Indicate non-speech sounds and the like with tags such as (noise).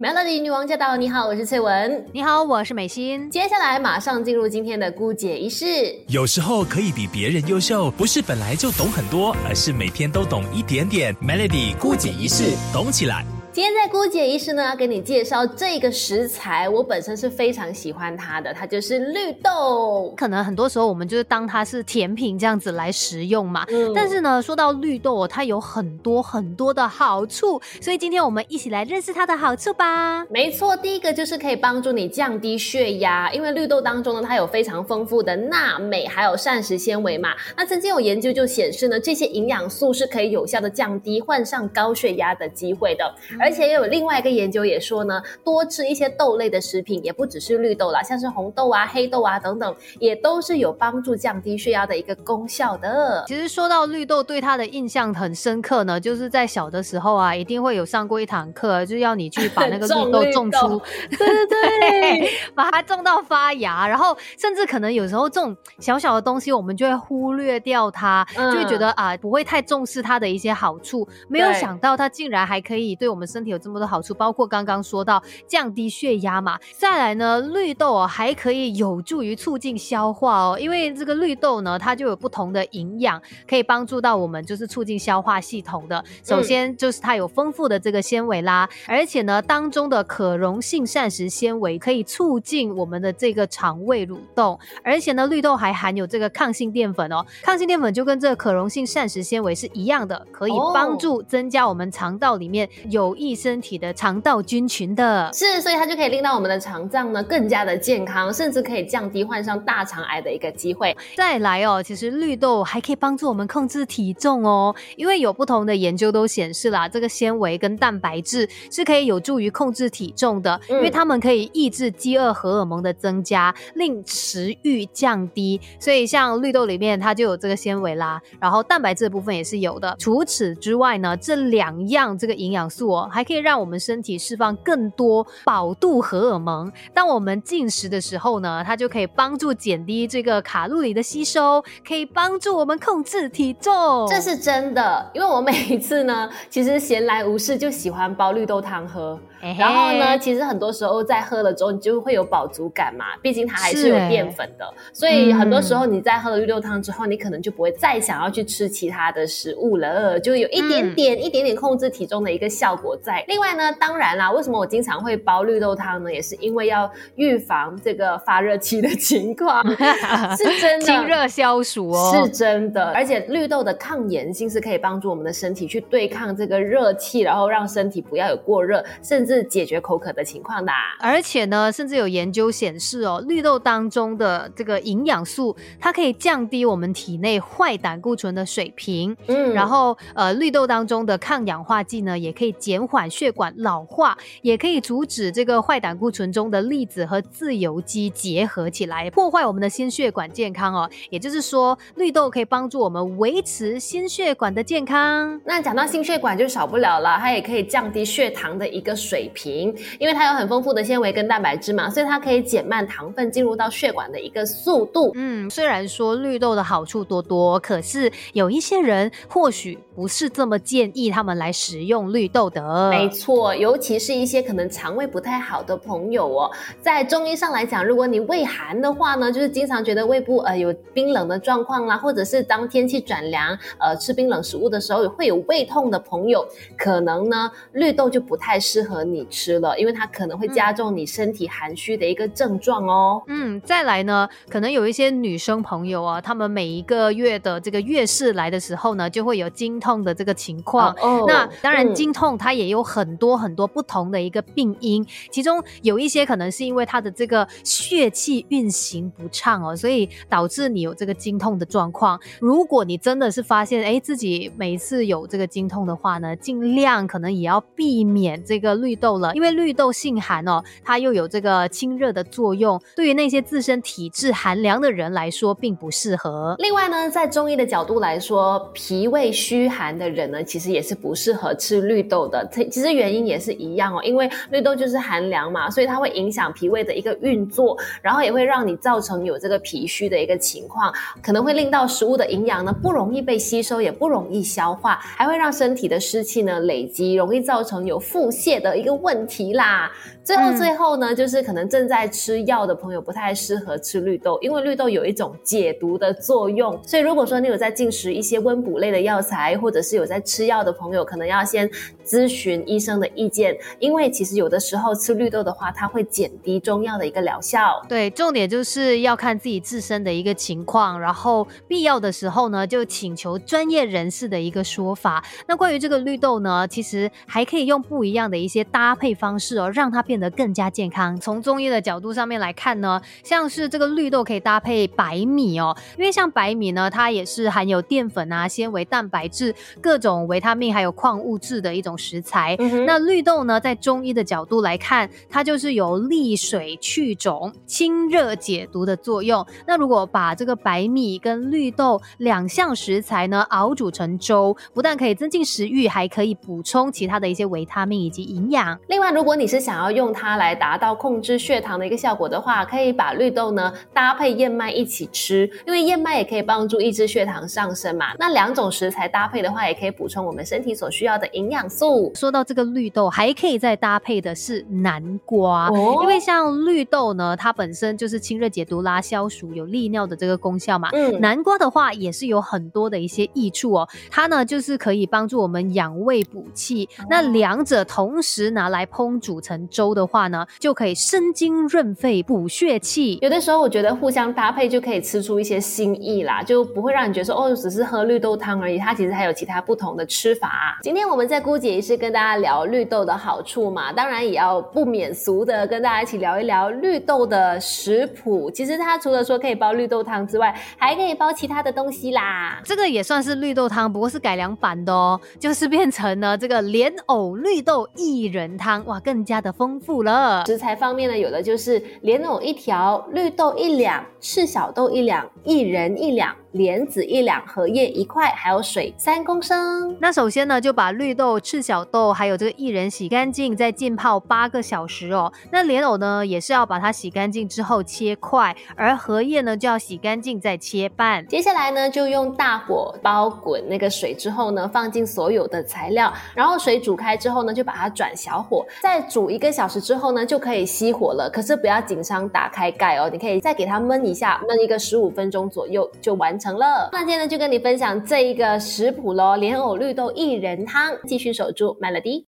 Melody 女王驾到！你好，我是翠文。你好，我是美心。接下来马上进入今天的姑姐仪式。有时候可以比别人优秀，不是本来就懂很多，而是每天都懂一点点。Melody 姑姐仪式，懂起来。今天在姑姐医师呢，要给你介绍这个食材，我本身是非常喜欢它的，它就是绿豆。可能很多时候我们就是当它是甜品这样子来食用嘛。嗯。但是呢，说到绿豆，它有很多很多的好处，所以今天我们一起来认识它的好处吧。没错，第一个就是可以帮助你降低血压，因为绿豆当中呢，它有非常丰富的钠、镁还有膳食纤维嘛。那曾经有研究就显示呢，这些营养素是可以有效的降低患上高血压的机会的。而且也有另外一个研究也说呢，多吃一些豆类的食品，也不只是绿豆啦，像是红豆啊、黑豆啊等等，也都是有帮助降低血压的一个功效的。其实说到绿豆，对它的印象很深刻呢，就是在小的时候啊，一定会有上过一堂课，就要你去把那个绿豆种出，对对 (laughs) 对，把它种到发芽，然后甚至可能有时候这种小小的东西，我们就会忽略掉它，就会觉得啊，不会太重视它的一些好处，没有想到它竟然还可以对我们身体有这么。多好处包括刚刚说到降低血压嘛，再来呢，绿豆哦还可以有助于促进消化哦，因为这个绿豆呢，它就有不同的营养，可以帮助到我们就是促进消化系统的。首先就是它有丰富的这个纤维啦，而且呢，当中的可溶性膳食纤维可以促进我们的这个肠胃蠕动，而且呢，绿豆还含有这个抗性淀粉哦，抗性淀粉就跟这个可溶性膳食纤维是一样的，可以帮助增加我们肠道里面有益身。体的肠道菌群的是，所以它就可以令到我们的肠脏呢更加的健康，甚至可以降低患上大肠癌的一个机会。再来哦，其实绿豆还可以帮助我们控制体重哦，因为有不同的研究都显示啦，这个纤维跟蛋白质是可以有助于控制体重的，因为它们可以抑制饥饿荷尔蒙的增加，令食欲降低。所以像绿豆里面它就有这个纤维啦，然后蛋白质的部分也是有的。除此之外呢，这两样这个营养素哦，还可以让让我们身体释放更多饱肚荷尔蒙。当我们进食的时候呢，它就可以帮助减低这个卡路里的吸收，可以帮助我们控制体重。这是真的，因为我每一次呢，(laughs) 其实闲来无事就喜欢煲绿豆汤喝。然后呢，其实很多时候在喝了之后，你就会有饱足感嘛。毕竟它还是有淀粉的，所以很多时候你在喝了绿豆汤之后，你可能就不会再想要去吃其他的食物了，就有一点点、一点点控制体重的一个效果在。另外呢，当然啦，为什么我经常会煲绿豆汤呢？也是因为要预防这个发热期的情况，(laughs) 是真的，清热消暑哦，是真的。而且绿豆的抗炎性是可以帮助我们的身体去对抗这个热气，然后让身体不要有过热，甚至。解决口渴的情况的，而且呢，甚至有研究显示哦，绿豆当中的这个营养素，它可以降低我们体内坏胆固醇的水平。嗯，然后呃，绿豆当中的抗氧化剂呢，也可以减缓血管老化，也可以阻止这个坏胆固醇中的粒子和自由基结合起来，破坏我们的心血管健康哦。也就是说，绿豆可以帮助我们维持心血管的健康。那讲到心血管就少不了了，它也可以降低血糖的一个水。水平，因为它有很丰富的纤维跟蛋白质嘛，所以它可以减慢糖分进入到血管的一个速度。嗯，虽然说绿豆的好处多多，可是有一些人或许不是这么建议他们来食用绿豆的。没错，尤其是一些可能肠胃不太好的朋友哦，在中医上来讲，如果你胃寒的话呢，就是经常觉得胃部呃有冰冷的状况啦，或者是当天气转凉，呃吃冰冷食物的时候会有胃痛的朋友，可能呢绿豆就不太适合你。你吃了，因为它可能会加重你身体寒虚的一个症状哦。嗯，再来呢，可能有一些女生朋友啊，她们每一个月的这个月事来的时候呢，就会有经痛的这个情况。哦，那当然，经痛它也也有很多很多不同的一个病因，其中有一些可能是因为它的这个血气运行不畅哦，所以导致你有这个经痛的状况。如果你真的是发现哎自己每一次有这个经痛的话呢，尽量可能也要避免这个绿。豆了，因为绿豆性寒哦，它又有这个清热的作用，对于那些自身体质寒凉的人来说，并不适合。另外呢，在中医的角度来说，脾胃虚寒的人呢，其实也是不适合吃绿豆的。其实原因也是一样哦，因为绿豆就是寒凉嘛，所以它会影响脾胃的一个运作，然后也会让你造成有这个脾虚的一个情况，可能会令到食物的营养呢不容易被吸收，也不容易消化，还会让身体的湿气呢累积，容易造成有腹泻的一个问题啦。最后最后呢，就是可能正在吃药的朋友不太适合吃绿豆，因为绿豆有一种解毒的作用，所以如果说你有在进食一些温补类的药材，或者是有在吃药的朋友，可能要先咨询医生的意见，因为其实有的时候吃绿豆的话，它会减低中药的一个疗效。对，重点就是要看自己自身的一个情况，然后必要的时候呢，就请求专业人士的一个说法。那关于这个绿豆呢，其实还可以用不一样的一些搭配方式哦，让它变。变得更加健康。从中医的角度上面来看呢，像是这个绿豆可以搭配白米哦，因为像白米呢，它也是含有淀粉啊、纤维、蛋白质、各种维他命还有矿物质的一种食材。那绿豆呢，在中医的角度来看，它就是有利水去肿、清热解毒的作用。那如果把这个白米跟绿豆两项食材呢熬煮成粥，不但可以增进食欲，还可以补充其他的一些维他命以及营养。另外，如果你是想要用用它来达到控制血糖的一个效果的话，可以把绿豆呢搭配燕麦一起吃，因为燕麦也可以帮助抑制血糖上升嘛。那两种食材搭配的话，也可以补充我们身体所需要的营养素。说到这个绿豆，还可以再搭配的是南瓜，哦因为像绿豆呢，它本身就是清热解毒、拉消暑、有利尿的这个功效嘛。嗯，南瓜的话也是有很多的一些益处哦，它呢就是可以帮助我们养胃补气。那两者同时拿来烹煮成粥。的话呢，就可以生津润肺、补血气。有的时候我觉得互相搭配就可以吃出一些新意啦，就不会让你觉得说哦，只是喝绿豆汤而已。它其实还有其他不同的吃法。今天我们在姑姐也是跟大家聊绿豆的好处嘛，当然也要不免俗的跟大家一起聊一聊绿豆的食谱。其实它除了说可以煲绿豆汤之外，还可以煲其他的东西啦。这个也算是绿豆汤，不过是改良版的哦，就是变成了这个莲藕绿豆薏仁汤，哇，更加的丰。富了食材方面呢，有的就是莲藕一条，绿豆一两，赤小豆一两，薏仁一两。莲子一两，荷叶一块，还有水三公升。那首先呢，就把绿豆、赤小豆还有这个薏仁洗干净，再浸泡八个小时哦。那莲藕呢，也是要把它洗干净之后切块，而荷叶呢，就要洗干净再切半。接下来呢，就用大火煲滚那个水之后呢，放进所有的材料，然后水煮开之后呢，就把它转小火，再煮一个小时之后呢，就可以熄火了。可是不要紧张打开盖哦，你可以再给它焖一下，焖一个十五分钟左右就完成。成了，那今天呢就跟你分享这一个食谱喽，莲藕绿豆薏仁汤，继续守住 Melody。